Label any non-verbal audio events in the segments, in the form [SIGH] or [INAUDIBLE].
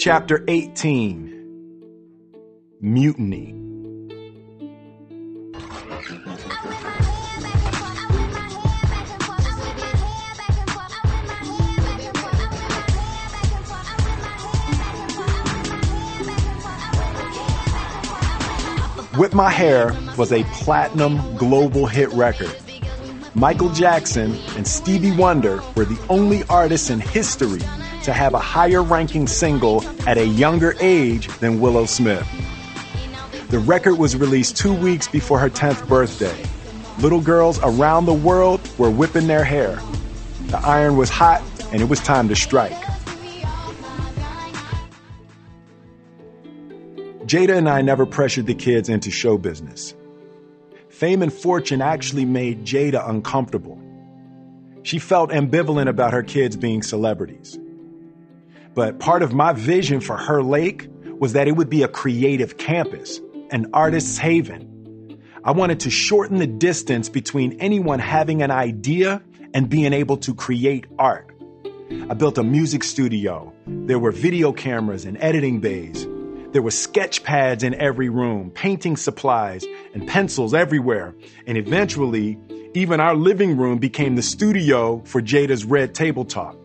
Chapter 18 Mutiny. Whip My Hair was a platinum global hit record. Michael Jackson and Stevie Wonder were the only artists in history to have a higher ranking single at a younger age than Willow Smith. The record was released two weeks before her 10th birthday. Little girls around the world were whipping their hair. The iron was hot and it was time to strike. Jada and I never pressured the kids into show business. Fame and fortune actually made Jada uncomfortable. She felt ambivalent about her kids being celebrities. But part of my vision for her lake was that it would be a creative campus, an artist's haven. I wanted to shorten the distance between anyone having an idea and being able to create art. I built a music studio. There were video cameras and editing bays. There were sketch pads in every room, painting supplies, and pencils everywhere. And eventually, even our living room became the studio for Jada's Red Table Talk.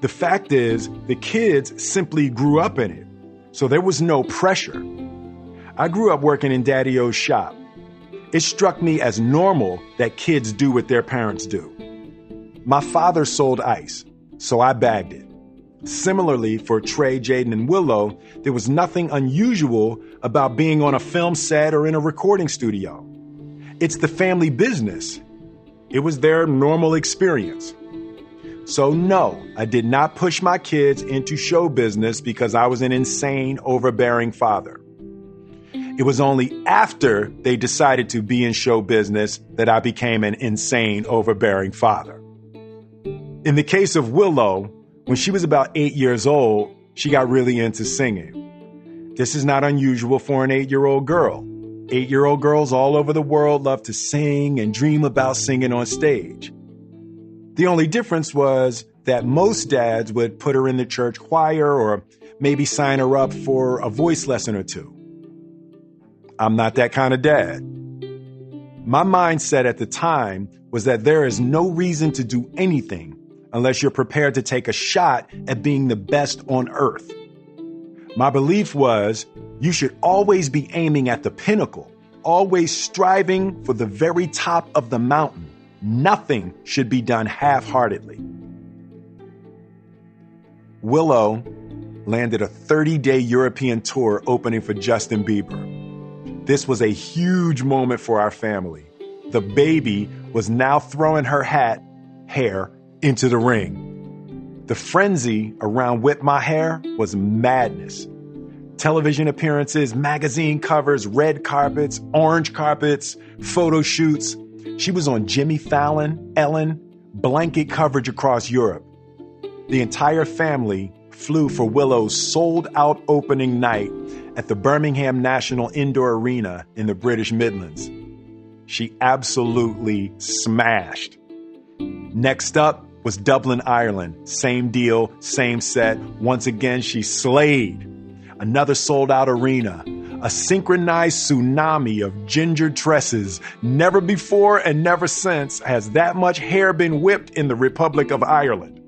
The fact is, the kids simply grew up in it, so there was no pressure. I grew up working in Daddy O's shop. It struck me as normal that kids do what their parents do. My father sold ice, so I bagged it. Similarly, for Trey, Jaden, and Willow, there was nothing unusual about being on a film set or in a recording studio. It's the family business. It was their normal experience. So, no, I did not push my kids into show business because I was an insane, overbearing father. It was only after they decided to be in show business that I became an insane, overbearing father. In the case of Willow, when she was about eight years old, she got really into singing. This is not unusual for an eight year old girl. Eight year old girls all over the world love to sing and dream about singing on stage. The only difference was that most dads would put her in the church choir or maybe sign her up for a voice lesson or two. I'm not that kind of dad. My mindset at the time was that there is no reason to do anything unless you're prepared to take a shot at being the best on earth. My belief was you should always be aiming at the pinnacle, always striving for the very top of the mountain. Nothing should be done half heartedly. Willow landed a 30 day European tour opening for Justin Bieber. This was a huge moment for our family. The baby was now throwing her hat, hair, into the ring. The frenzy around Whip My Hair was madness. Television appearances, magazine covers, red carpets, orange carpets, photo shoots, she was on Jimmy Fallon, Ellen, blanket coverage across Europe. The entire family flew for Willow's sold out opening night at the Birmingham National Indoor Arena in the British Midlands. She absolutely smashed. Next up was Dublin, Ireland. Same deal, same set. Once again, she slayed. Another sold out arena a synchronized tsunami of ginger tresses. Never before and never since has that much hair been whipped in the Republic of Ireland.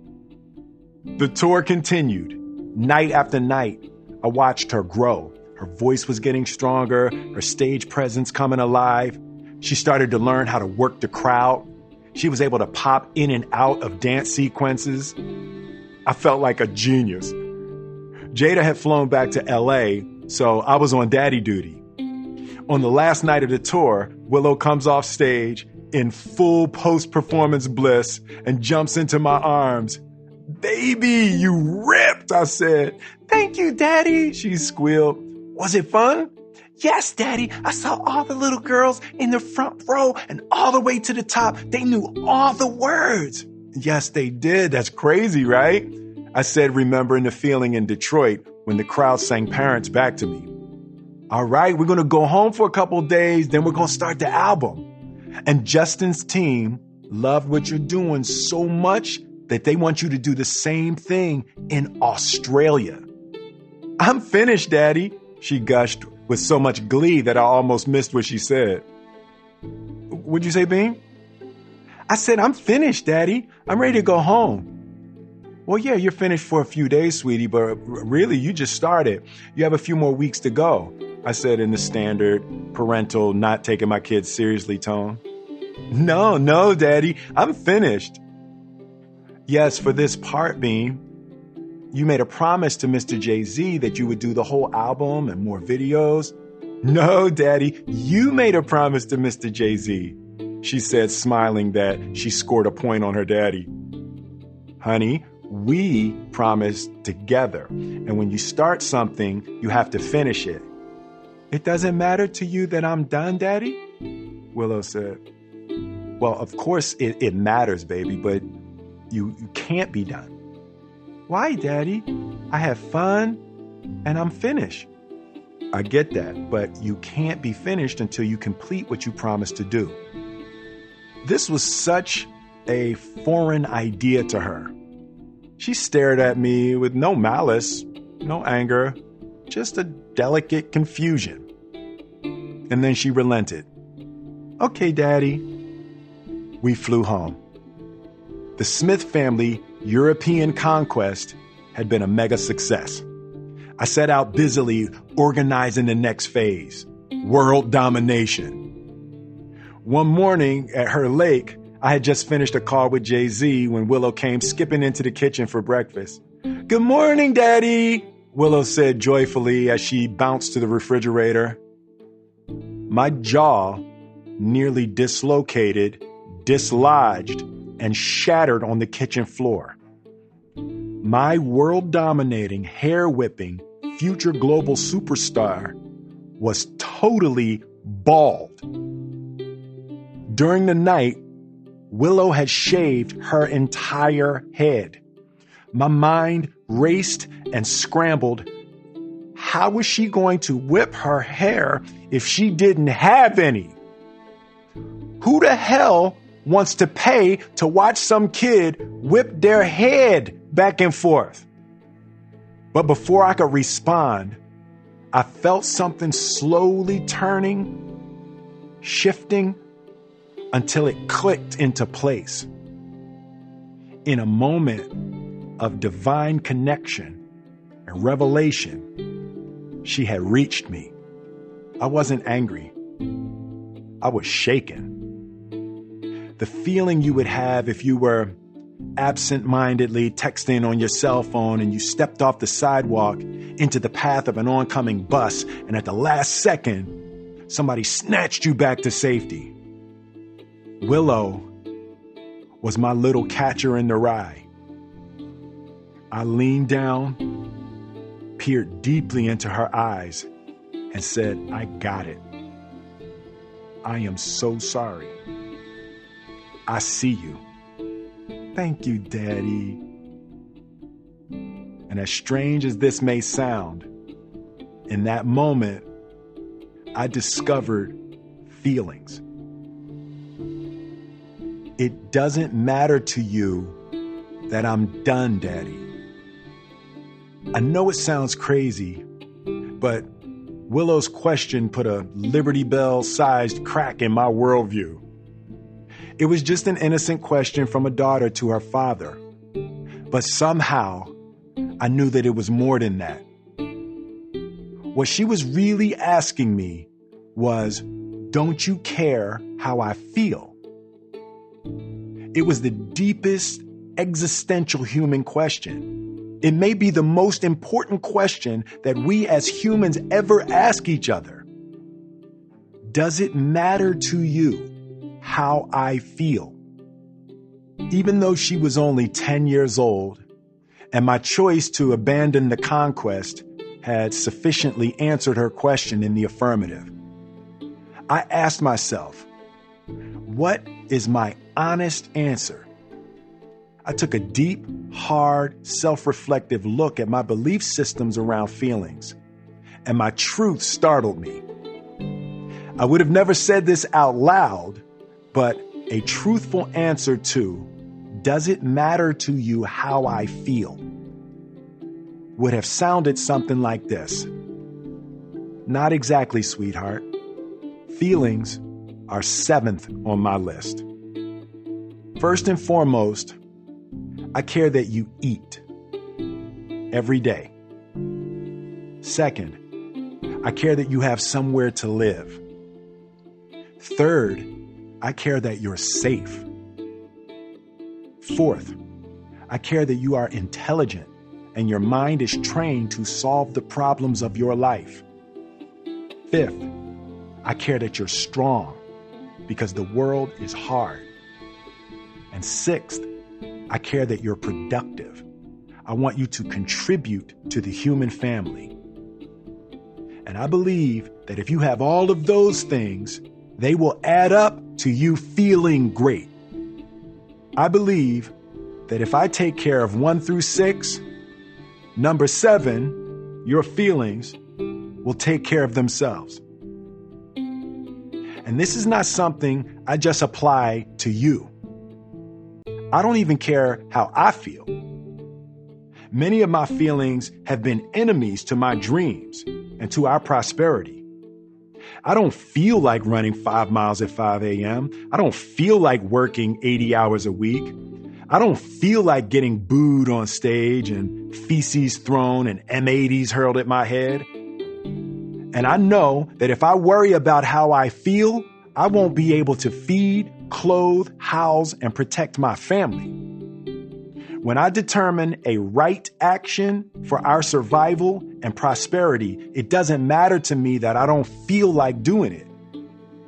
The tour continued. Night after night, I watched her grow. Her voice was getting stronger, her stage presence coming alive. She started to learn how to work the crowd. She was able to pop in and out of dance sequences. I felt like a genius. Jada had flown back to LA so I was on daddy duty. On the last night of the tour, Willow comes off stage in full post performance bliss and jumps into my arms. Baby, you ripped, I said. Thank you, daddy, she squealed. Was it fun? Yes, daddy. I saw all the little girls in the front row and all the way to the top. They knew all the words. Yes, they did. That's crazy, right? I said, remembering the feeling in Detroit when the crowd sang parents back to me. All right, we're going to go home for a couple days, then we're going to start the album. And Justin's team loved what you're doing so much that they want you to do the same thing in Australia. I'm finished, Daddy, she gushed with so much glee that I almost missed what she said. What'd you say, Bean? I said, I'm finished, Daddy. I'm ready to go home. Well, yeah, you're finished for a few days, sweetie, but really, you just started. You have a few more weeks to go. I said in the standard parental, not taking my kids seriously tone. No, no, Daddy, I'm finished. Yes, for this part, Bean, you made a promise to Mr. Jay Z that you would do the whole album and more videos. No, Daddy, you made a promise to Mr. Jay Z. She said, smiling that she scored a point on her daddy. Honey, we promise together. And when you start something, you have to finish it. It doesn't matter to you that I'm done, Daddy? Willow said. Well, of course it, it matters, baby, but you, you can't be done. Why, Daddy? I have fun and I'm finished. I get that, but you can't be finished until you complete what you promised to do. This was such a foreign idea to her. She stared at me with no malice, no anger, just a delicate confusion. And then she relented. Okay, Daddy. We flew home. The Smith family European conquest had been a mega success. I set out busily organizing the next phase world domination. One morning at her lake, I had just finished a call with Jay Z when Willow came skipping into the kitchen for breakfast. Good morning, Daddy, Willow said joyfully as she bounced to the refrigerator. My jaw nearly dislocated, dislodged, and shattered on the kitchen floor. My world dominating, hair whipping, future global superstar was totally bald. During the night, Willow had shaved her entire head. My mind raced and scrambled. How was she going to whip her hair if she didn't have any? Who the hell wants to pay to watch some kid whip their head back and forth? But before I could respond, I felt something slowly turning, shifting until it clicked into place. In a moment of divine connection and revelation, she had reached me. I wasn't angry. I was shaken. The feeling you would have if you were absent mindedly texting on your cell phone and you stepped off the sidewalk into the path of an oncoming bus, and at the last second, somebody snatched you back to safety. Willow was my little catcher in the rye. I leaned down, peered deeply into her eyes, and said, I got it. I am so sorry. I see you. Thank you, Daddy. And as strange as this may sound, in that moment, I discovered feelings. It doesn't matter to you that I'm done, Daddy. I know it sounds crazy, but Willow's question put a Liberty Bell sized crack in my worldview. It was just an innocent question from a daughter to her father. But somehow, I knew that it was more than that. What she was really asking me was, Don't you care how I feel? It was the deepest existential human question. It may be the most important question that we as humans ever ask each other. Does it matter to you how I feel? Even though she was only 10 years old, and my choice to abandon the conquest had sufficiently answered her question in the affirmative, I asked myself, what is my honest answer? I took a deep, hard, self reflective look at my belief systems around feelings, and my truth startled me. I would have never said this out loud, but a truthful answer to Does it matter to you how I feel? would have sounded something like this Not exactly, sweetheart. Feelings are seventh on my list. First and foremost, I care that you eat every day. Second, I care that you have somewhere to live. Third, I care that you're safe. Fourth, I care that you are intelligent and your mind is trained to solve the problems of your life. Fifth, I care that you're strong because the world is hard. And sixth, I care that you're productive. I want you to contribute to the human family. And I believe that if you have all of those things, they will add up to you feeling great. I believe that if I take care of one through six, number seven, your feelings will take care of themselves. And this is not something I just apply to you. I don't even care how I feel. Many of my feelings have been enemies to my dreams and to our prosperity. I don't feel like running five miles at 5 a.m. I don't feel like working 80 hours a week. I don't feel like getting booed on stage and feces thrown and M80s hurled at my head. And I know that if I worry about how I feel, I won't be able to feed, clothe, house, and protect my family. When I determine a right action for our survival and prosperity, it doesn't matter to me that I don't feel like doing it.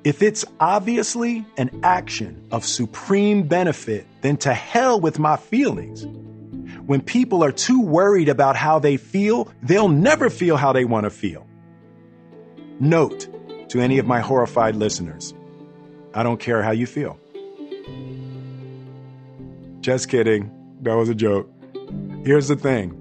If it's obviously an action of supreme benefit, then to hell with my feelings. When people are too worried about how they feel, they'll never feel how they want to feel. Note to any of my horrified listeners I don't care how you feel. Just kidding. That was a joke. Here's the thing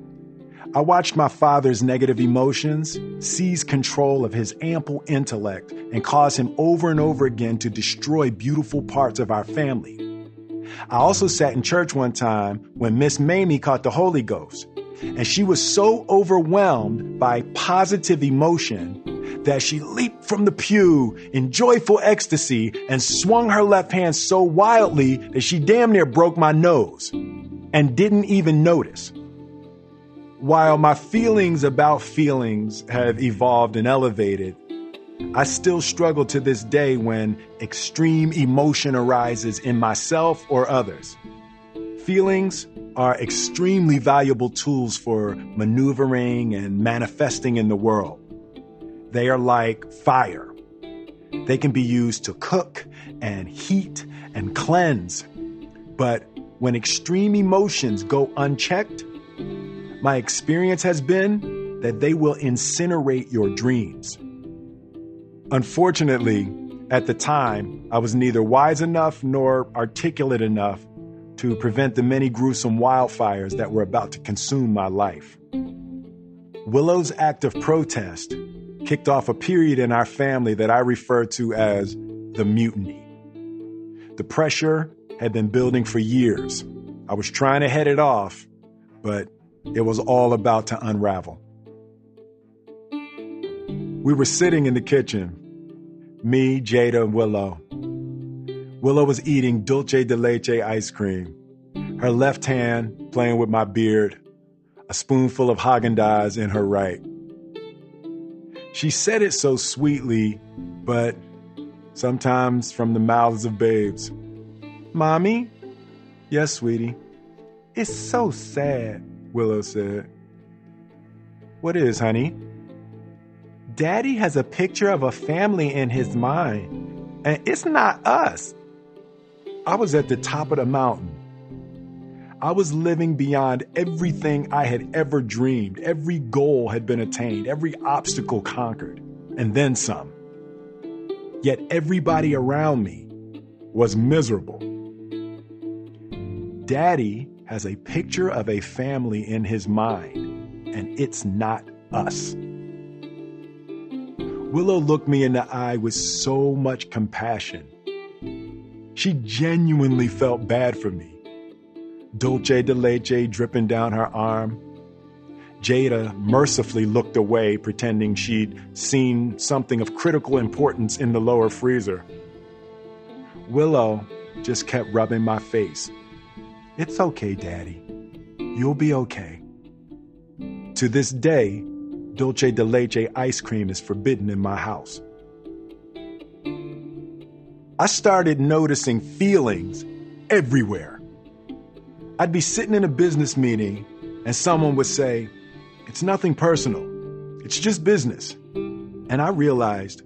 I watched my father's negative emotions seize control of his ample intellect and cause him over and over again to destroy beautiful parts of our family. I also sat in church one time when Miss Mamie caught the Holy Ghost, and she was so overwhelmed by positive emotion that she leaped from the pew in joyful ecstasy and swung her left hand so wildly that she damn near broke my nose and didn't even notice. While my feelings about feelings have evolved and elevated, I still struggle to this day when extreme emotion arises in myself or others. Feelings are extremely valuable tools for maneuvering and manifesting in the world. They are like fire. They can be used to cook and heat and cleanse. But when extreme emotions go unchecked, my experience has been that they will incinerate your dreams. Unfortunately, at the time, I was neither wise enough nor articulate enough to prevent the many gruesome wildfires that were about to consume my life. Willow's act of protest kicked off a period in our family that I refer to as the mutiny. The pressure had been building for years. I was trying to head it off, but it was all about to unravel. We were sitting in the kitchen, me, Jada, and Willow. Willow was eating dulce de leche ice cream, her left hand playing with my beard, a spoonful of Haagen-Dazs in her right. She said it so sweetly, but sometimes from the mouths of babes. Mommy? Yes, sweetie. It's so sad, Willow said. What is, honey? Daddy has a picture of a family in his mind, and it's not us. I was at the top of the mountain I was living beyond everything I had ever dreamed. Every goal had been attained, every obstacle conquered, and then some. Yet everybody around me was miserable. Daddy has a picture of a family in his mind, and it's not us. Willow looked me in the eye with so much compassion. She genuinely felt bad for me dulce de leche dripping down her arm. Jada mercifully looked away, pretending she'd seen something of critical importance in the lower freezer. Willow just kept rubbing my face. It's okay, Daddy. You'll be okay. To this day, dulce de leche ice cream is forbidden in my house. I started noticing feelings everywhere. I'd be sitting in a business meeting and someone would say, It's nothing personal, it's just business. And I realized,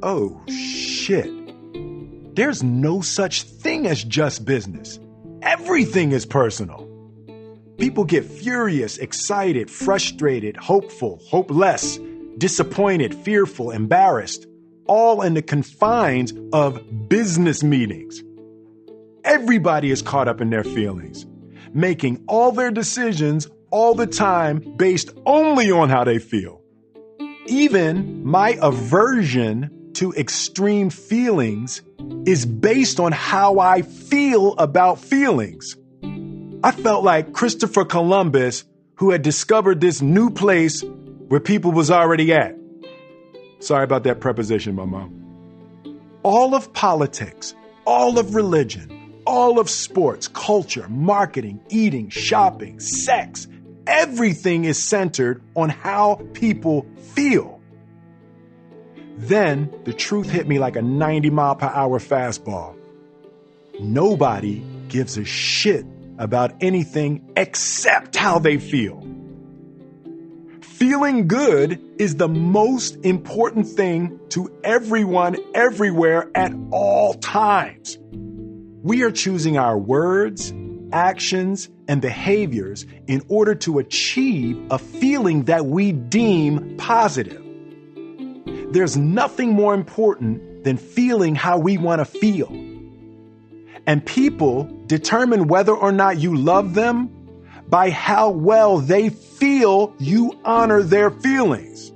oh shit, there's no such thing as just business. Everything is personal. People get furious, excited, frustrated, hopeful, hopeless, disappointed, fearful, embarrassed, all in the confines of business meetings. Everybody is caught up in their feelings, making all their decisions all the time based only on how they feel. Even my aversion to extreme feelings is based on how I feel about feelings. I felt like Christopher Columbus who had discovered this new place where people was already at. Sorry about that preposition, my mom. All of politics, all of religion, all of sports, culture, marketing, eating, shopping, sex, everything is centered on how people feel. Then the truth hit me like a 90 mile per hour fastball. Nobody gives a shit about anything except how they feel. Feeling good is the most important thing to everyone, everywhere, at all times. We are choosing our words, actions, and behaviors in order to achieve a feeling that we deem positive. There's nothing more important than feeling how we want to feel. And people determine whether or not you love them by how well they feel you honor their feelings.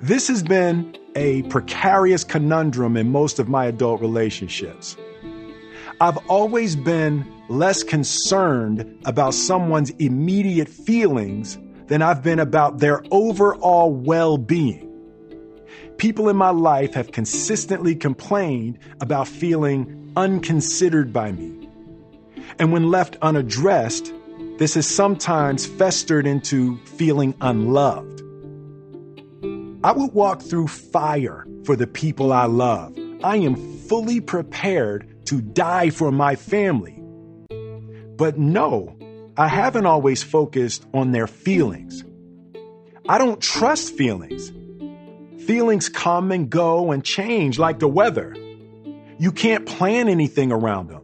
This has been a precarious conundrum in most of my adult relationships. I've always been less concerned about someone's immediate feelings than I've been about their overall well being. People in my life have consistently complained about feeling unconsidered by me. And when left unaddressed, this has sometimes festered into feeling unloved. I would walk through fire for the people I love. I am fully prepared to die for my family. But no, I haven't always focused on their feelings. I don't trust feelings. Feelings come and go and change like the weather. You can't plan anything around them.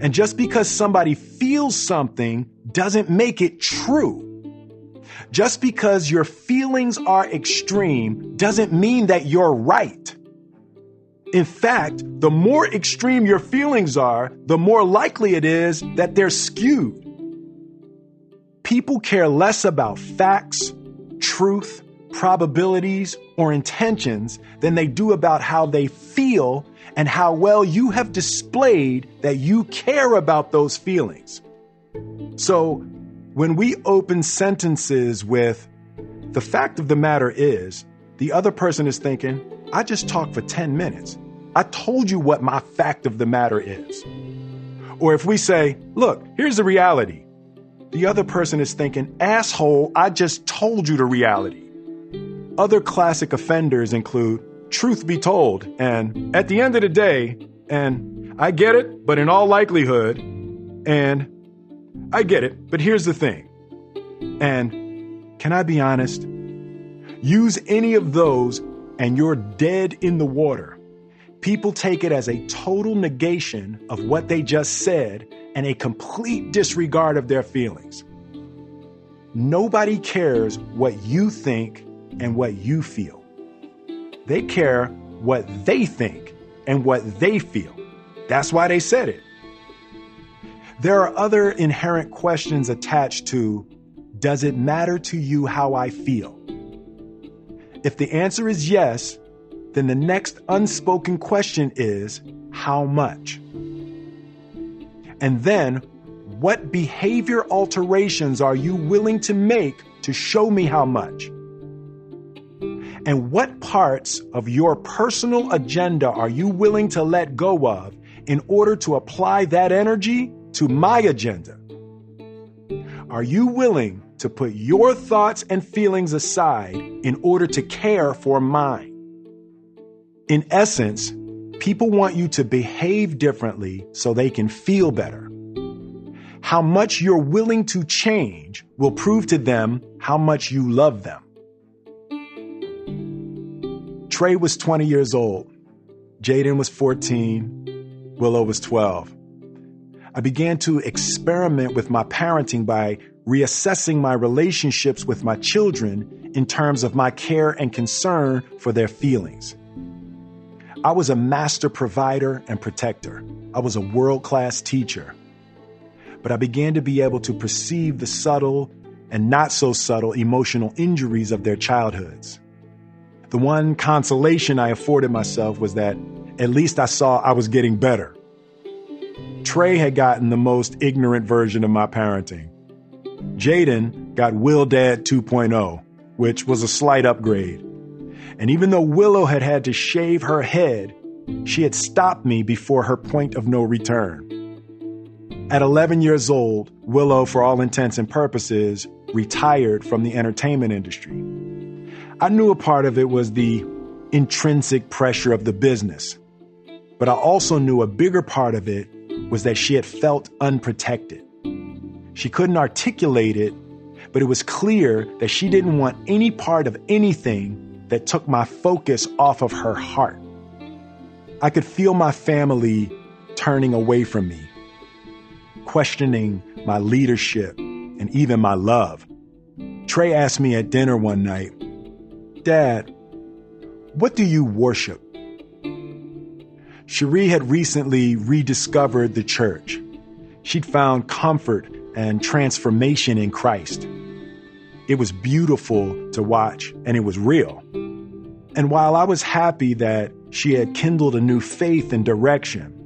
And just because somebody feels something doesn't make it true. Just because your feelings are extreme doesn't mean that you're right. In fact, the more extreme your feelings are, the more likely it is that they're skewed. People care less about facts, truth, probabilities, or intentions than they do about how they feel and how well you have displayed that you care about those feelings. So, when we open sentences with, the fact of the matter is, the other person is thinking, I just talked for 10 minutes. I told you what my fact of the matter is. Or if we say, look, here's the reality. The other person is thinking, asshole, I just told you the reality. Other classic offenders include truth be told, and at the end of the day, and I get it, but in all likelihood, and I get it, but here's the thing. And can I be honest? Use any of those and you're dead in the water. People take it as a total negation of what they just said and a complete disregard of their feelings. Nobody cares what you think and what you feel. They care what they think and what they feel. That's why they said it. There are other inherent questions attached to Does it matter to you how I feel? If the answer is yes, then the next unspoken question is How much? And then, What behavior alterations are you willing to make to show me how much? And what parts of your personal agenda are you willing to let go of in order to apply that energy to my agenda? Are you willing to put your thoughts and feelings aside in order to care for mine? In essence, people want you to behave differently so they can feel better. How much you're willing to change will prove to them how much you love them. Trey was 20 years old. Jaden was 14. Willow was 12. I began to experiment with my parenting by reassessing my relationships with my children in terms of my care and concern for their feelings. I was a master provider and protector. I was a world class teacher. But I began to be able to perceive the subtle and not so subtle emotional injuries of their childhoods. The one consolation I afforded myself was that at least I saw I was getting better. Trey had gotten the most ignorant version of my parenting. Jaden got Will Dad 2.0, which was a slight upgrade. And even though Willow had had to shave her head, she had stopped me before her point of no return. At 11 years old, Willow, for all intents and purposes, retired from the entertainment industry. I knew a part of it was the intrinsic pressure of the business, but I also knew a bigger part of it was that she had felt unprotected. She couldn't articulate it, but it was clear that she didn't want any part of anything that took my focus off of her heart. I could feel my family turning away from me, questioning my leadership and even my love. Trey asked me at dinner one night, Dad, what do you worship? Sheree had recently rediscovered the church. She'd found comfort and transformation in Christ. It was beautiful to watch and it was real. And while I was happy that she had kindled a new faith and direction,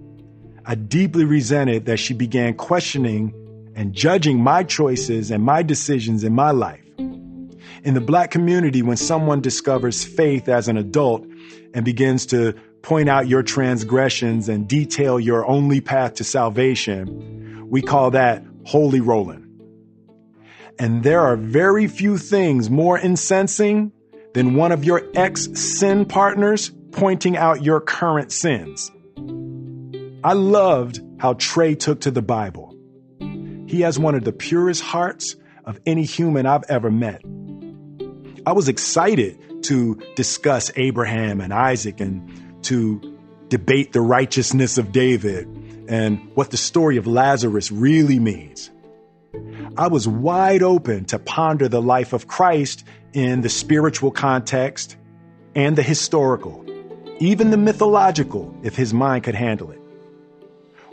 I deeply resented that she began questioning and judging my choices and my decisions in my life. In the black community, when someone discovers faith as an adult and begins to point out your transgressions and detail your only path to salvation, we call that holy rolling. And there are very few things more incensing than one of your ex sin partners pointing out your current sins. I loved how Trey took to the Bible. He has one of the purest hearts of any human I've ever met. I was excited to discuss Abraham and Isaac and to debate the righteousness of David and what the story of Lazarus really means. I was wide open to ponder the life of Christ in the spiritual context and the historical, even the mythological, if his mind could handle it.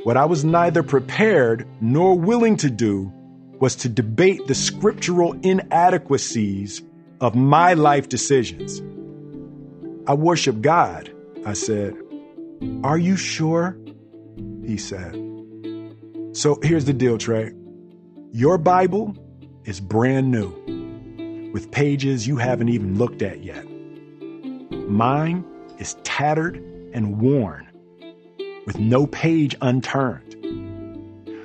What I was neither prepared nor willing to do was to debate the scriptural inadequacies of my life decisions. I worship God, I said. Are you sure? He said. So here's the deal, Trey. Your Bible is brand new, with pages you haven't even looked at yet. Mine is tattered and worn, with no page unturned.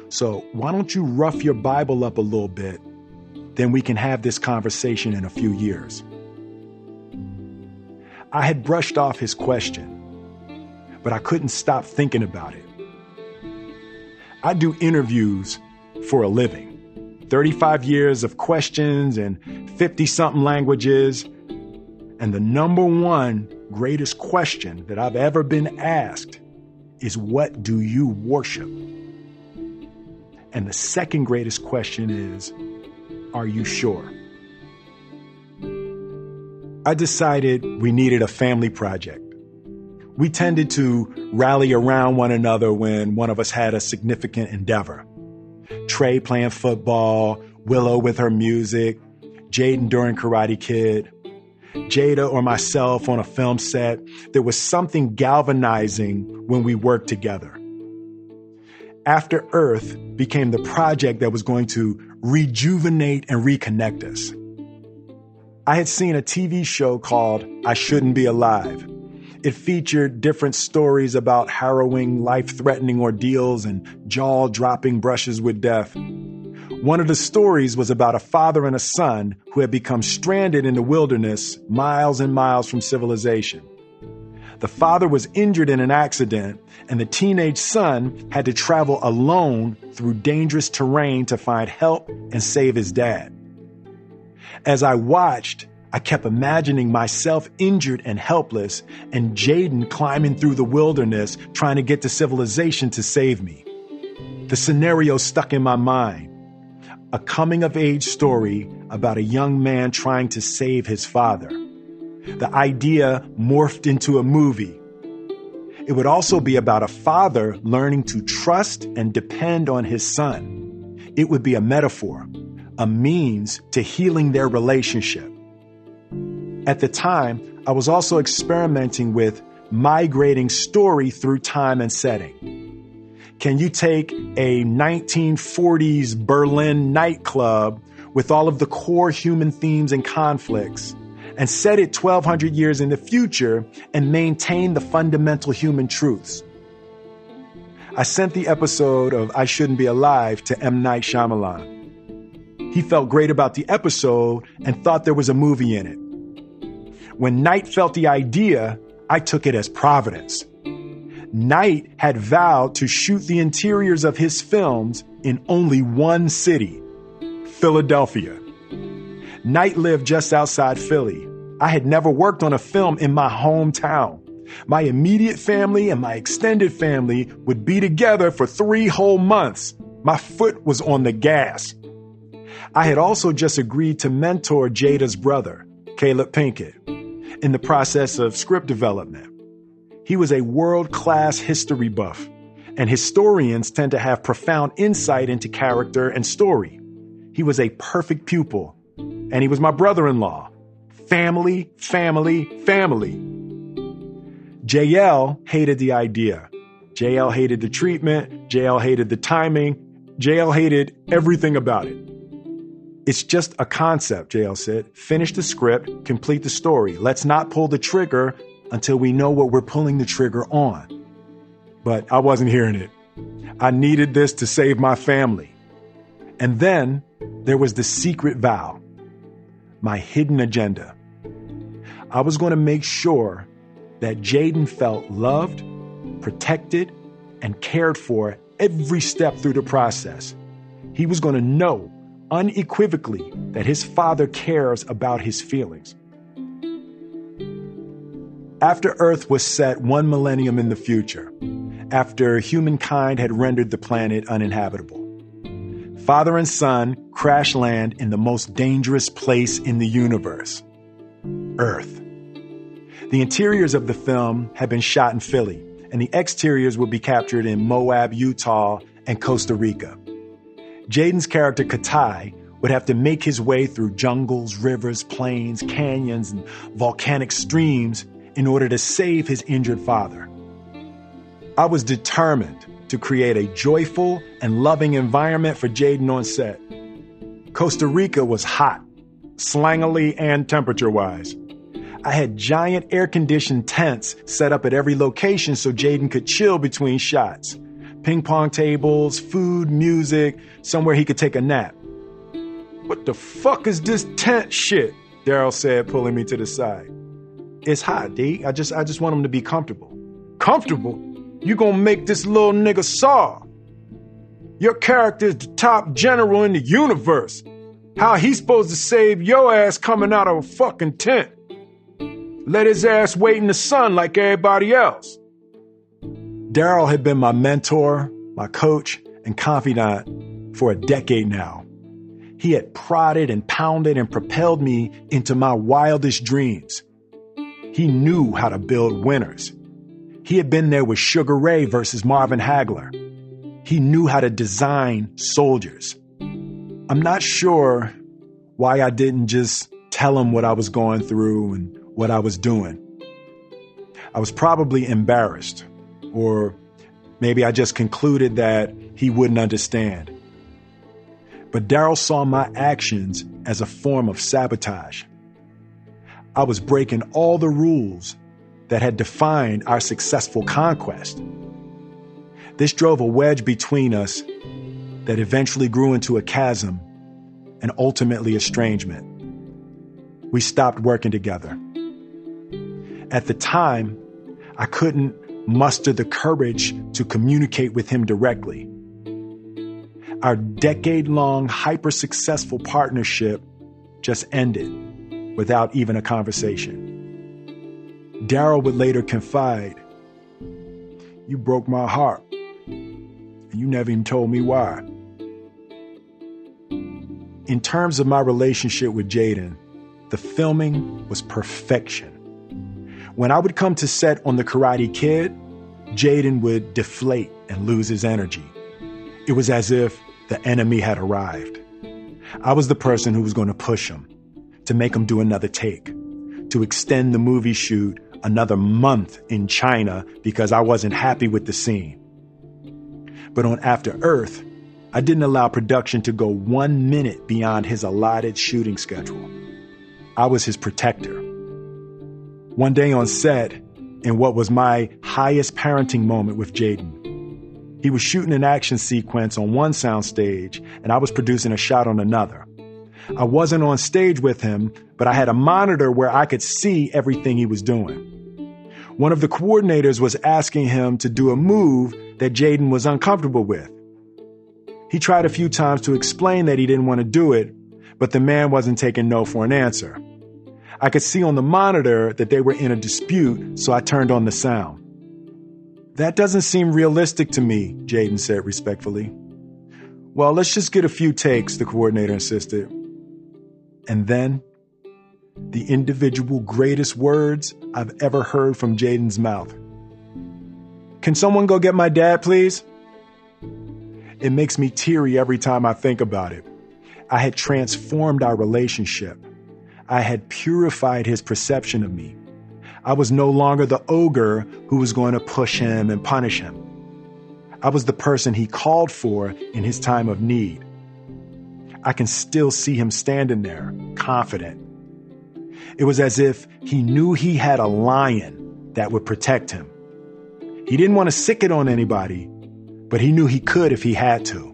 So, why don't you rough your Bible up a little bit? Then we can have this conversation in a few years. I had brushed off his question, but I couldn't stop thinking about it. I do interviews for a living. 35 years of questions and 50 something languages. And the number one greatest question that I've ever been asked is what do you worship? And the second greatest question is, are you sure? I decided we needed a family project. We tended to rally around one another when one of us had a significant endeavor. Trey playing football, Willow with her music, Jaden during Karate Kid, Jada or myself on a film set. There was something galvanizing when we worked together. After Earth became the project that was going to rejuvenate and reconnect us. I had seen a TV show called I Shouldn't Be Alive. It featured different stories about harrowing, life threatening ordeals and jaw dropping brushes with death. One of the stories was about a father and a son who had become stranded in the wilderness miles and miles from civilization. The father was injured in an accident, and the teenage son had to travel alone through dangerous terrain to find help and save his dad. As I watched, I kept imagining myself injured and helpless, and Jaden climbing through the wilderness trying to get to civilization to save me. The scenario stuck in my mind a coming of age story about a young man trying to save his father. The idea morphed into a movie. It would also be about a father learning to trust and depend on his son. It would be a metaphor, a means to healing their relationship. At the time, I was also experimenting with migrating story through time and setting. Can you take a 1940s Berlin nightclub with all of the core human themes and conflicts and set it 1200 years in the future and maintain the fundamental human truths? I sent the episode of I Shouldn't Be Alive to M. Night Shyamalan. He felt great about the episode and thought there was a movie in it. When Night felt the idea, I took it as providence. Night had vowed to shoot the interiors of his films in only one city Philadelphia. Night lived just outside Philly. I had never worked on a film in my hometown. My immediate family and my extended family would be together for three whole months. My foot was on the gas. I had also just agreed to mentor Jada's brother, Caleb Pinkett, in the process of script development. He was a world class history buff, and historians tend to have profound insight into character and story. He was a perfect pupil, and he was my brother in law. Family, family, family. JL hated the idea. JL hated the treatment. JL hated the timing. JL hated everything about it. It's just a concept, JL said. Finish the script, complete the story. Let's not pull the trigger until we know what we're pulling the trigger on. But I wasn't hearing it. I needed this to save my family. And then there was the secret vow, my hidden agenda. I was going to make sure that Jaden felt loved, protected, and cared for every step through the process. He was going to know unequivocally that his father cares about his feelings. After Earth was set one millennium in the future, after humankind had rendered the planet uninhabitable, father and son crash land in the most dangerous place in the universe Earth. The interiors of the film had been shot in Philly, and the exteriors would be captured in Moab, Utah, and Costa Rica. Jaden's character Kitai would have to make his way through jungles, rivers, plains, canyons, and volcanic streams in order to save his injured father. I was determined to create a joyful and loving environment for Jaden on set. Costa Rica was hot, slangily and temperature wise. I had giant air conditioned tents set up at every location so Jaden could chill between shots ping pong tables, food, music, somewhere he could take a nap. What the fuck is this tent shit? Darrell said, pulling me to the side. It's hot, D. I just I just want him to be comfortable. Comfortable? You gonna make this little nigga saw. Your character is the top general in the universe. How he supposed to save your ass coming out of a fucking tent? Let his ass wait in the sun like everybody else. Darrell had been my mentor, my coach, and confidant for a decade now. He had prodded and pounded and propelled me into my wildest dreams. He knew how to build winners. He had been there with Sugar Ray versus Marvin Hagler. He knew how to design soldiers. I'm not sure why I didn't just tell him what I was going through and what I was doing. I was probably embarrassed or maybe I just concluded that he wouldn't understand. But Darrell saw my actions as a form of sabotage. I was breaking all the rules that had defined our successful conquest. This drove a wedge between us that eventually grew into a chasm and ultimately estrangement. We stopped working together. At the time, I couldn't muster the courage to communicate with him directly. Our decade long, hyper successful partnership just ended without even a conversation. Darrell would later confide, You broke my heart, and you never even told me why. In terms of my relationship with Jaden, the filming was perfection. When I would come to set on The Karate Kid, Jaden would deflate and lose his energy. It was as if the enemy had arrived. I was the person who was going to push him, to make him do another take, to extend the movie shoot another month in China because I wasn't happy with the scene. But on After Earth, I didn't allow production to go one minute beyond his allotted shooting schedule. I was his protector. One day on set, in what was my highest parenting moment with Jaden, he was shooting an action sequence on one soundstage, and I was producing a shot on another. I wasn't on stage with him, but I had a monitor where I could see everything he was doing. One of the coordinators was asking him to do a move that Jaden was uncomfortable with. He tried a few times to explain that he didn't want to do it, but the man wasn't taking no for an answer. I could see on the monitor that they were in a dispute, so I turned on the sound. That doesn't seem realistic to me, Jaden said respectfully. Well, let's just get a few takes, the coordinator insisted. And then, the individual greatest words I've ever heard from Jaden's mouth. Can someone go get my dad, please? It makes me teary every time I think about it. I had transformed our relationship. I had purified his perception of me. I was no longer the ogre who was going to push him and punish him. I was the person he called for in his time of need. I can still see him standing there, confident. It was as if he knew he had a lion that would protect him. He didn't want to sic it on anybody, but he knew he could if he had to.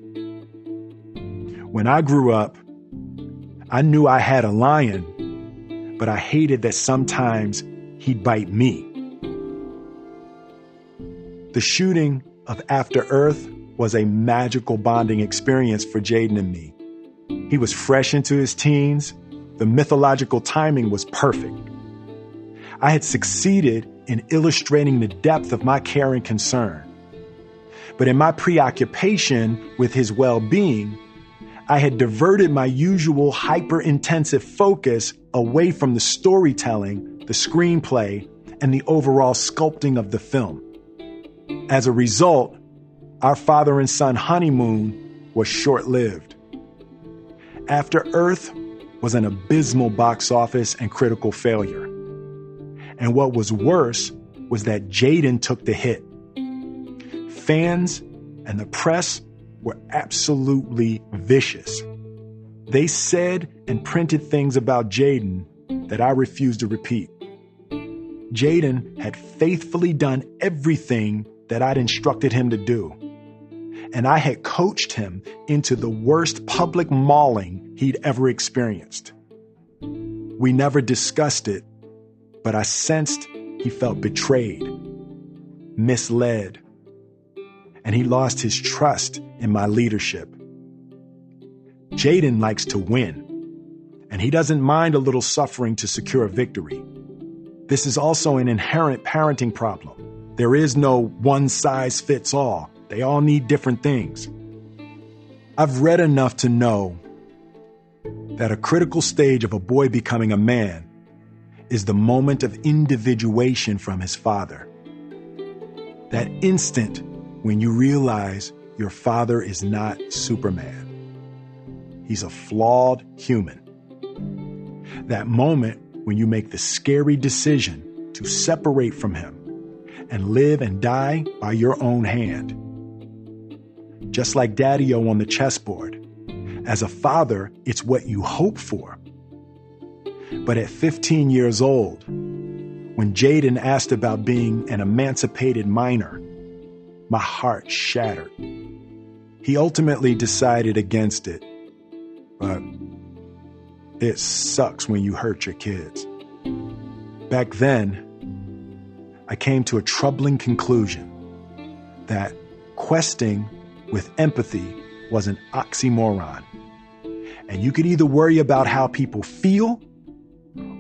When I grew up, I knew I had a lion, but I hated that sometimes he'd bite me. The shooting of After Earth was a magical bonding experience for Jaden and me. He was fresh into his teens. The mythological timing was perfect. I had succeeded in illustrating the depth of my care and concern. But in my preoccupation with his well being, I had diverted my usual hyper intensive focus away from the storytelling the screenplay, and the overall sculpting of the film. As a result, our father and son honeymoon was short lived. After Earth was an abysmal box office and critical failure. And what was worse was that Jaden took the hit. Fans and the press were absolutely vicious. They said and printed things about Jaden that I refuse to repeat. Jaden had faithfully done everything that I'd instructed him to do. And I had coached him into the worst public mauling he'd ever experienced. We never discussed it, but I sensed he felt betrayed, misled, and he lost his trust in my leadership. Jaden likes to win and he doesn't mind a little suffering to secure a victory. This is also an inherent parenting problem. There is no one size fits all, they all need different things. I've read enough to know that a critical stage of a boy becoming a man is the moment of individuation from his father. That instant when you realize your father is not Superman. He's a flawed human that moment when you make the scary decision to separate from Him and live and die by your own hand. just like Daddy O on the chessboard. As a father, it's what you hope for. But at 15 years old, when Jaden asked about being an emancipated minor, my heart shattered. He ultimately decided against it, but it sucks when you hurt your kids. Back then, I came to a troubling conclusion that questing with empathy was an oxymoron. And you could either worry about how people feel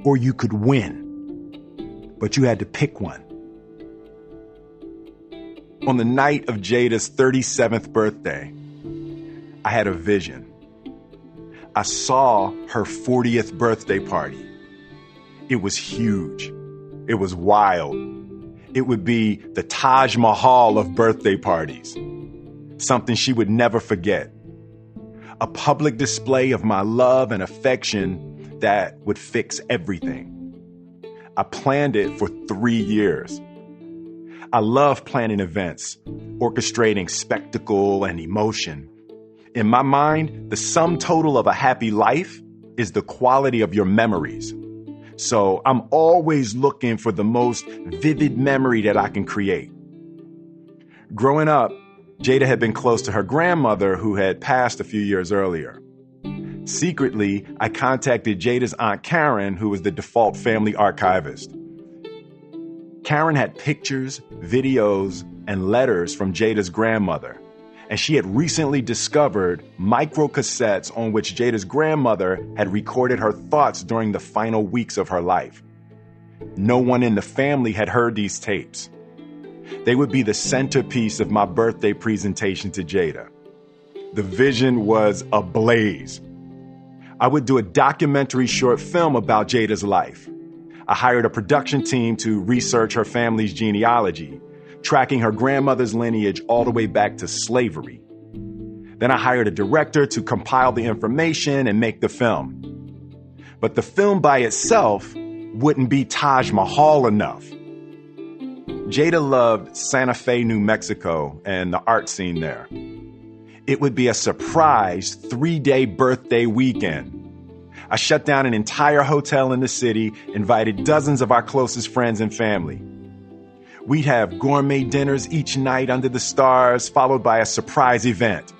or you could win. But you had to pick one. On the night of Jada's 37th birthday, I had a vision. I saw her 40th birthday party. It was huge. It was wild. It would be the Taj Mahal of birthday parties. Something she would never forget. A public display of my love and affection that would fix everything. I planned it for three years. I love planning events, orchestrating spectacle and emotion. In my mind, the sum total of a happy life is the quality of your memories. So I'm always looking for the most vivid memory that I can create. Growing up, Jada had been close to her grandmother who had passed a few years earlier. Secretly, I contacted Jada's Aunt Karen, who was the default family archivist. Karen had pictures, videos, and letters from Jada's grandmother and she had recently discovered microcassettes on which Jada's grandmother had recorded her thoughts during the final weeks of her life. No one in the family had heard these tapes. They would be the centerpiece of my birthday presentation to Jada. The vision was ablaze. I would do a documentary short film about Jada's life. I hired a production team to research her family's genealogy tracking her grandmother's lineage all the way back to slavery. Then I hired a director to compile the information and make the film. But the film by itself wouldn't be Taj Mahal enough. Jada loved Santa Fe, New Mexico, and the art scene there. It would be a surprise three day birthday weekend. I shut down an entire hotel in the city, invited dozens of our closest friends and family. We'd have gourmet dinners each night under the stars, followed by a surprise event.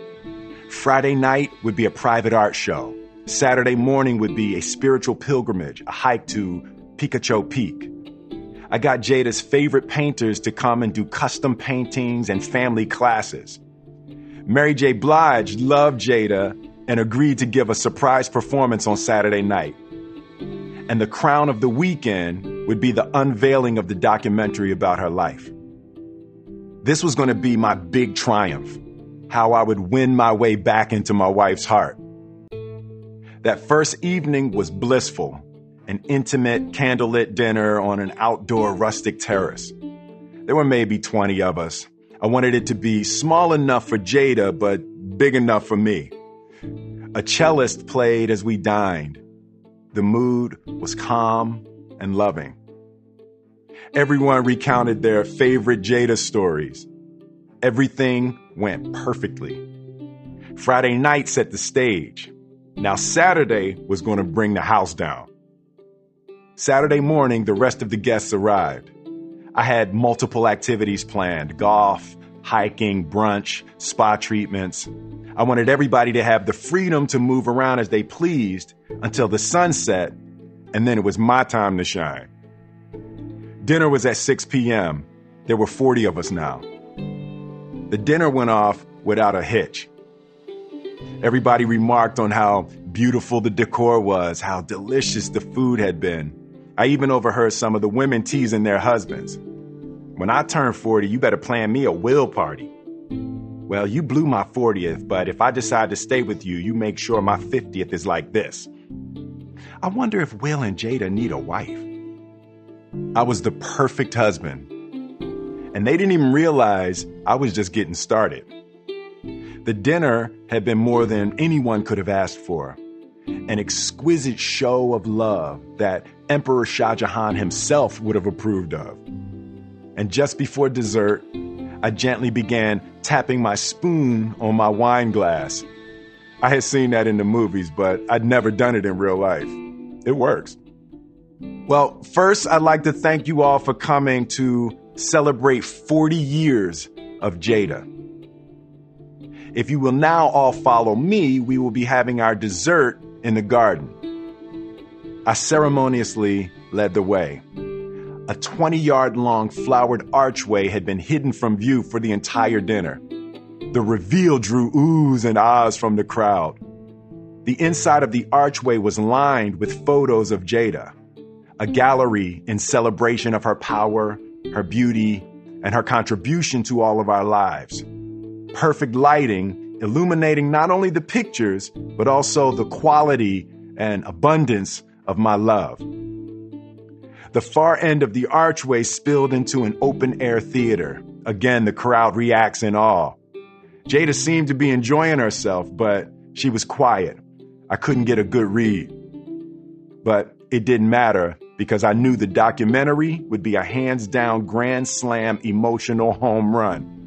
Friday night would be a private art show. Saturday morning would be a spiritual pilgrimage, a hike to Picacho Peak. I got Jada's favorite painters to come and do custom paintings and family classes. Mary J. Blige loved Jada and agreed to give a surprise performance on Saturday night. And the crown of the weekend would be the unveiling of the documentary about her life. This was going to be my big triumph, how I would win my way back into my wife's heart. That first evening was blissful, an intimate candlelit dinner on an outdoor rustic terrace. There were maybe 20 of us. I wanted it to be small enough for Jada, but big enough for me. A cellist played as we dined. The mood was calm and loving. Everyone recounted their favorite Jada stories. Everything went perfectly. Friday night set the stage. Now Saturday was going to bring the house down. Saturday morning, the rest of the guests arrived. I had multiple activities planned golf, hiking, brunch, spa treatments. I wanted everybody to have the freedom to move around as they pleased until the sun set and then it was my time to shine. Dinner was at 6 p.m. There were 40 of us now. The dinner went off without a hitch. Everybody remarked on how beautiful the decor was, how delicious the food had been. I even overheard some of the women teasing their husbands. When I turn 40, you better plan me a will party. Well, you blew my 40th, but if I decide to stay with you, you make sure my 50th is like this. I wonder if Will and Jada need a wife. I was the perfect husband. And they didn't even realize I was just getting started. The dinner had been more than anyone could have asked for. An exquisite show of love that Emperor Shah Jahan himself would have approved of. And just before dessert, I gently began tapping my spoon on my wine glass. I had seen that in the movies, but I'd never done it in real life. It works. Well, first, I'd like to thank you all for coming to celebrate 40 years of Jada. If you will now all follow me, we will be having our dessert in the garden. I ceremoniously led the way. A 20 yard long flowered archway had been hidden from view for the entire dinner. The reveal drew oohs and ahs from the crowd. The inside of the archway was lined with photos of Jada, a gallery in celebration of her power, her beauty, and her contribution to all of our lives. Perfect lighting illuminating not only the pictures, but also the quality and abundance of my love. The far end of the archway spilled into an open air theater. Again, the crowd reacts in awe. Jada seemed to be enjoying herself, but she was quiet. I couldn't get a good read. But it didn't matter because I knew the documentary would be a hands down grand slam emotional home run.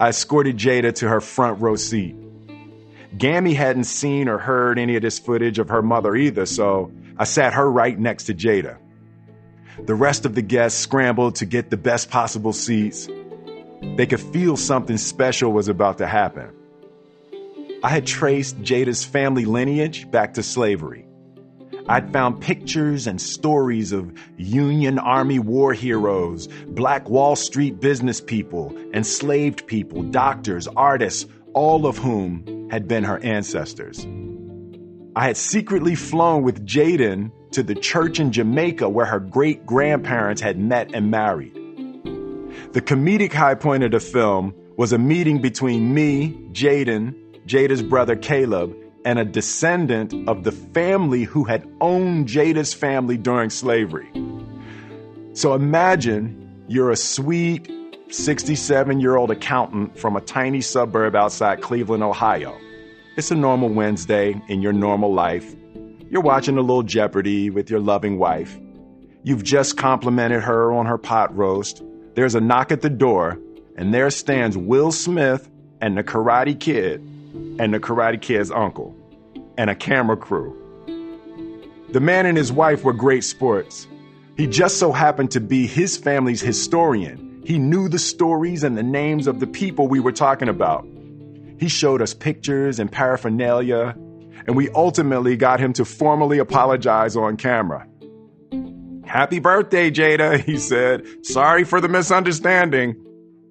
I escorted Jada to her front row seat. Gammy hadn't seen or heard any of this footage of her mother either, so I sat her right next to Jada. The rest of the guests scrambled to get the best possible seats. They could feel something special was about to happen. I had traced Jada's family lineage back to slavery. I'd found pictures and stories of Union Army war heroes, Black Wall Street business people, enslaved people, doctors, artists, all of whom had been her ancestors. I had secretly flown with Jaden to the church in Jamaica where her great grandparents had met and married. The comedic high point of the film was a meeting between me, Jaden, Jada's brother Caleb, and a descendant of the family who had owned Jada's family during slavery. So imagine you're a sweet 67 year old accountant from a tiny suburb outside Cleveland, Ohio. It's a normal Wednesday in your normal life. You're watching a little Jeopardy with your loving wife. You've just complimented her on her pot roast. There's a knock at the door, and there stands Will Smith and the Karate Kid and the Karate Kid's uncle and a camera crew. The man and his wife were great sports. He just so happened to be his family's historian. He knew the stories and the names of the people we were talking about. He showed us pictures and paraphernalia, and we ultimately got him to formally apologize on camera. Happy birthday, Jada, [LAUGHS] he said. Sorry for the misunderstanding.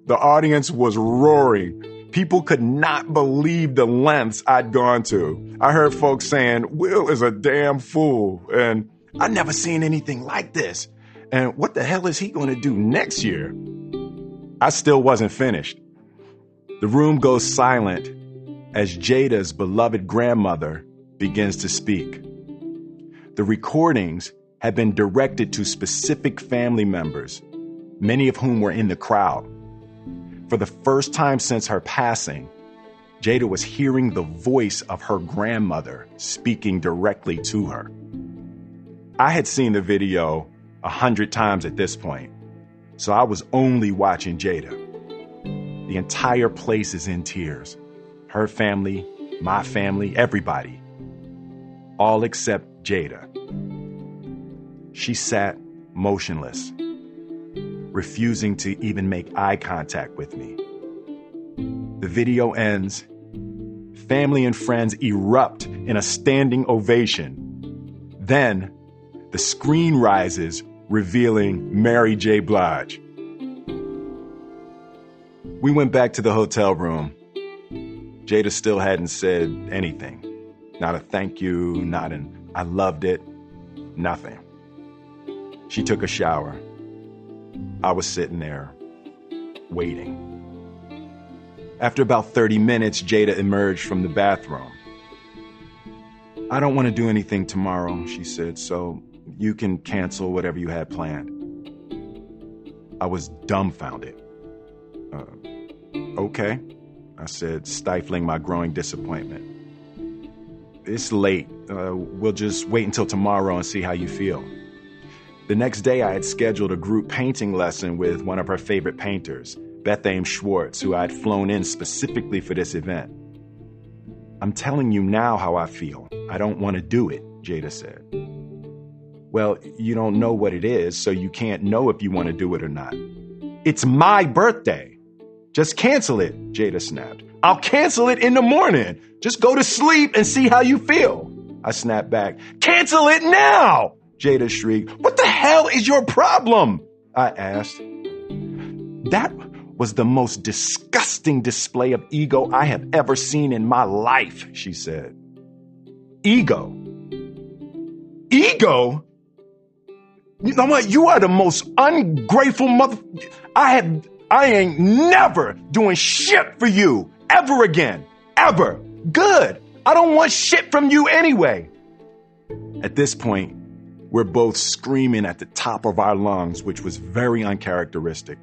The audience was roaring. People could not believe the lengths I'd gone to. I heard folks saying, Will is a damn fool, and I've never seen anything like this. And what the hell is he going to do next year? I still wasn't finished. The room goes silent as Jada's beloved grandmother begins to speak. The recordings had been directed to specific family members, many of whom were in the crowd. For the first time since her passing, Jada was hearing the voice of her grandmother speaking directly to her. I had seen the video a hundred times at this point, so I was only watching Jada. The entire place is in tears. Her family, my family, everybody. All except Jada. She sat motionless, refusing to even make eye contact with me. The video ends. Family and friends erupt in a standing ovation. Then, the screen rises, revealing Mary J. Blige. We went back to the hotel room. Jada still hadn't said anything. Not a thank you, not an I loved it, nothing. She took a shower. I was sitting there, waiting. After about 30 minutes, Jada emerged from the bathroom. I don't want to do anything tomorrow, she said, so you can cancel whatever you had planned. I was dumbfounded. Okay, I said, stifling my growing disappointment. It's late. Uh, we'll just wait until tomorrow and see how you feel. The next day, I had scheduled a group painting lesson with one of her favorite painters, Beth Bethame Schwartz, who I'd flown in specifically for this event. I'm telling you now how I feel. I don't want to do it, Jada said. Well, you don't know what it is, so you can't know if you want to do it or not. It's my birthday. Just cancel it, Jada snapped. I'll cancel it in the morning. Just go to sleep and see how you feel. I snapped back. Cancel it now! Jada shrieked. What the hell is your problem? I asked. That was the most disgusting display of ego I have ever seen in my life, she said. Ego. Ego? You know what? You are the most ungrateful mother. I have, I ain't never doing shit for you ever again. Ever. Good. I don't want shit from you anyway. At this point, we're both screaming at the top of our lungs, which was very uncharacteristic.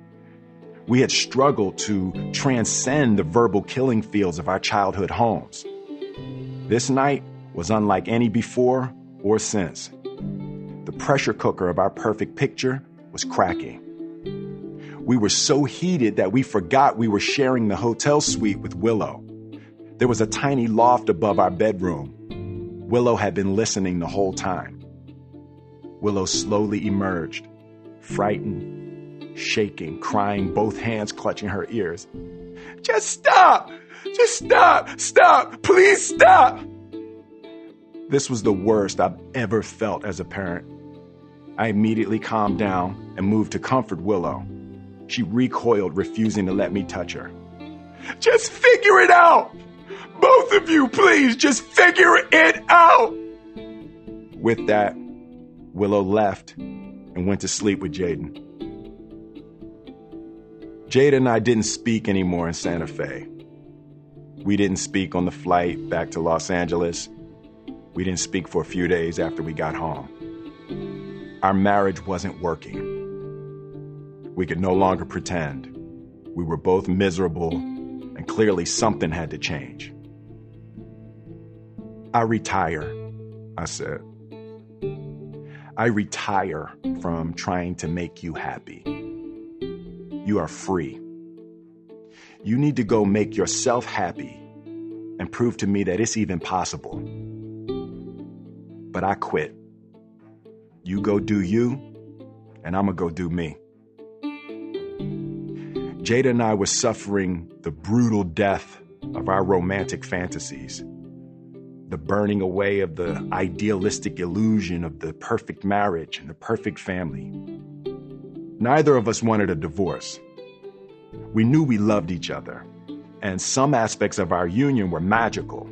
We had struggled to transcend the verbal killing fields of our childhood homes. This night was unlike any before or since. The pressure cooker of our perfect picture was cracking. We were so heated that we forgot we were sharing the hotel suite with Willow. There was a tiny loft above our bedroom. Willow had been listening the whole time. Willow slowly emerged, frightened shaking, crying, both hands clutching her ears. Just stop! Just stop! Stop! Please stop! This was the worst I've ever felt as a parent. I immediately calmed down and moved to comfort Willow. She recoiled, refusing to let me touch her. Just figure it out! Both of you, please, just figure it out! With that, Willow left and went to sleep with Jaden. Jada and I didn't speak anymore in Santa Fe. We didn't speak on the flight back to Los Angeles. We didn't speak for a few days after we got home. Our marriage wasn't working. We could no longer pretend. We were both miserable, and clearly something had to change. I retire, I said. I retire from trying to make you happy you are free. You need to go make yourself happy and prove to me that it's even possible. But I quit. You go do you, and I'm gonna go do me. Jada and I were suffering the brutal death of our romantic fantasies, the burning away of the idealistic illusion of the perfect marriage and the perfect family. Neither of us wanted a divorce. We knew we loved each other, and some aspects of our union were magical.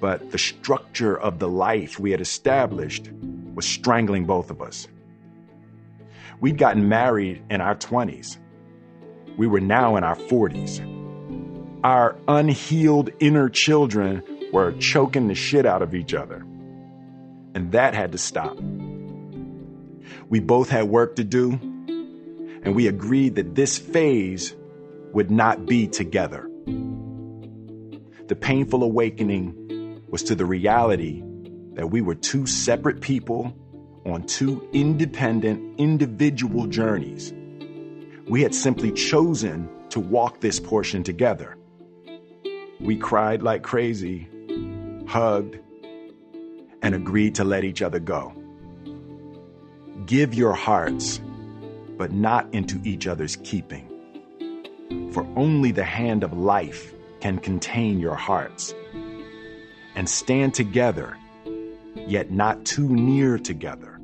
But the structure of the life we had established was strangling both of us. We'd gotten married in our 20s. We were now in our 40s. Our unhealed inner children were choking the shit out of each other. And that had to stop. We both had work to do, and we agreed that this phase would not be together. The painful awakening was to the reality that we were two separate people on two independent, individual journeys. We had simply chosen to walk this portion together. We cried like crazy, hugged, and agreed to let each other go. Give your hearts but not into each other's keeping. For only the hand of life can contain your hearts. And stand together, yet not too near together.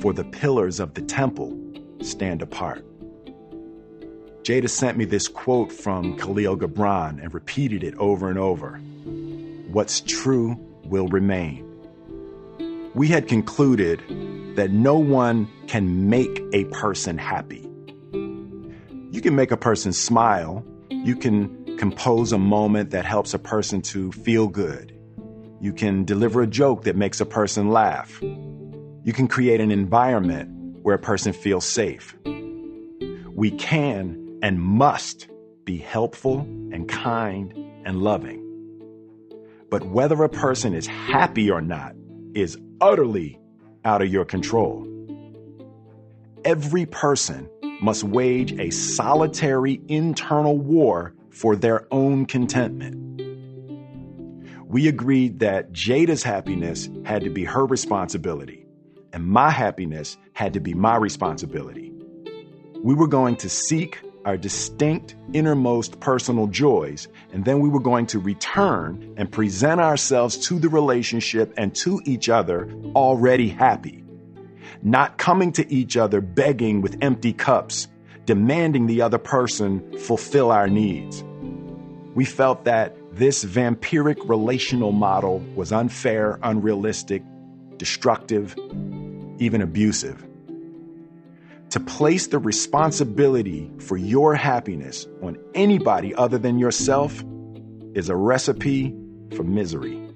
For the pillars of the temple stand apart. Jada sent me this quote from Kahlil Gibran and repeated it over and over. What's true will remain. We had concluded that no one can make a person happy. You can make a person smile. You can compose a moment that helps a person to feel good. You can deliver a joke that makes a person laugh. You can create an environment where a person feels safe. We can and must be helpful and kind and loving. But whether a person is happy or not is utterly out of your control. Every person must wage a solitary internal war for their own contentment. We agreed that Jada's happiness had to be her responsibility, and my happiness had to be my responsibility. We were going to seek our distinct innermost personal joys, and then we were going to return and present ourselves to the relationship and to each other already happy. Not coming to each other begging with empty cups, demanding the other person fulfill our needs. We felt that this vampiric relational model was unfair, unrealistic, destructive, even abusive. To place the responsibility for your happiness on anybody other than yourself is a recipe for misery.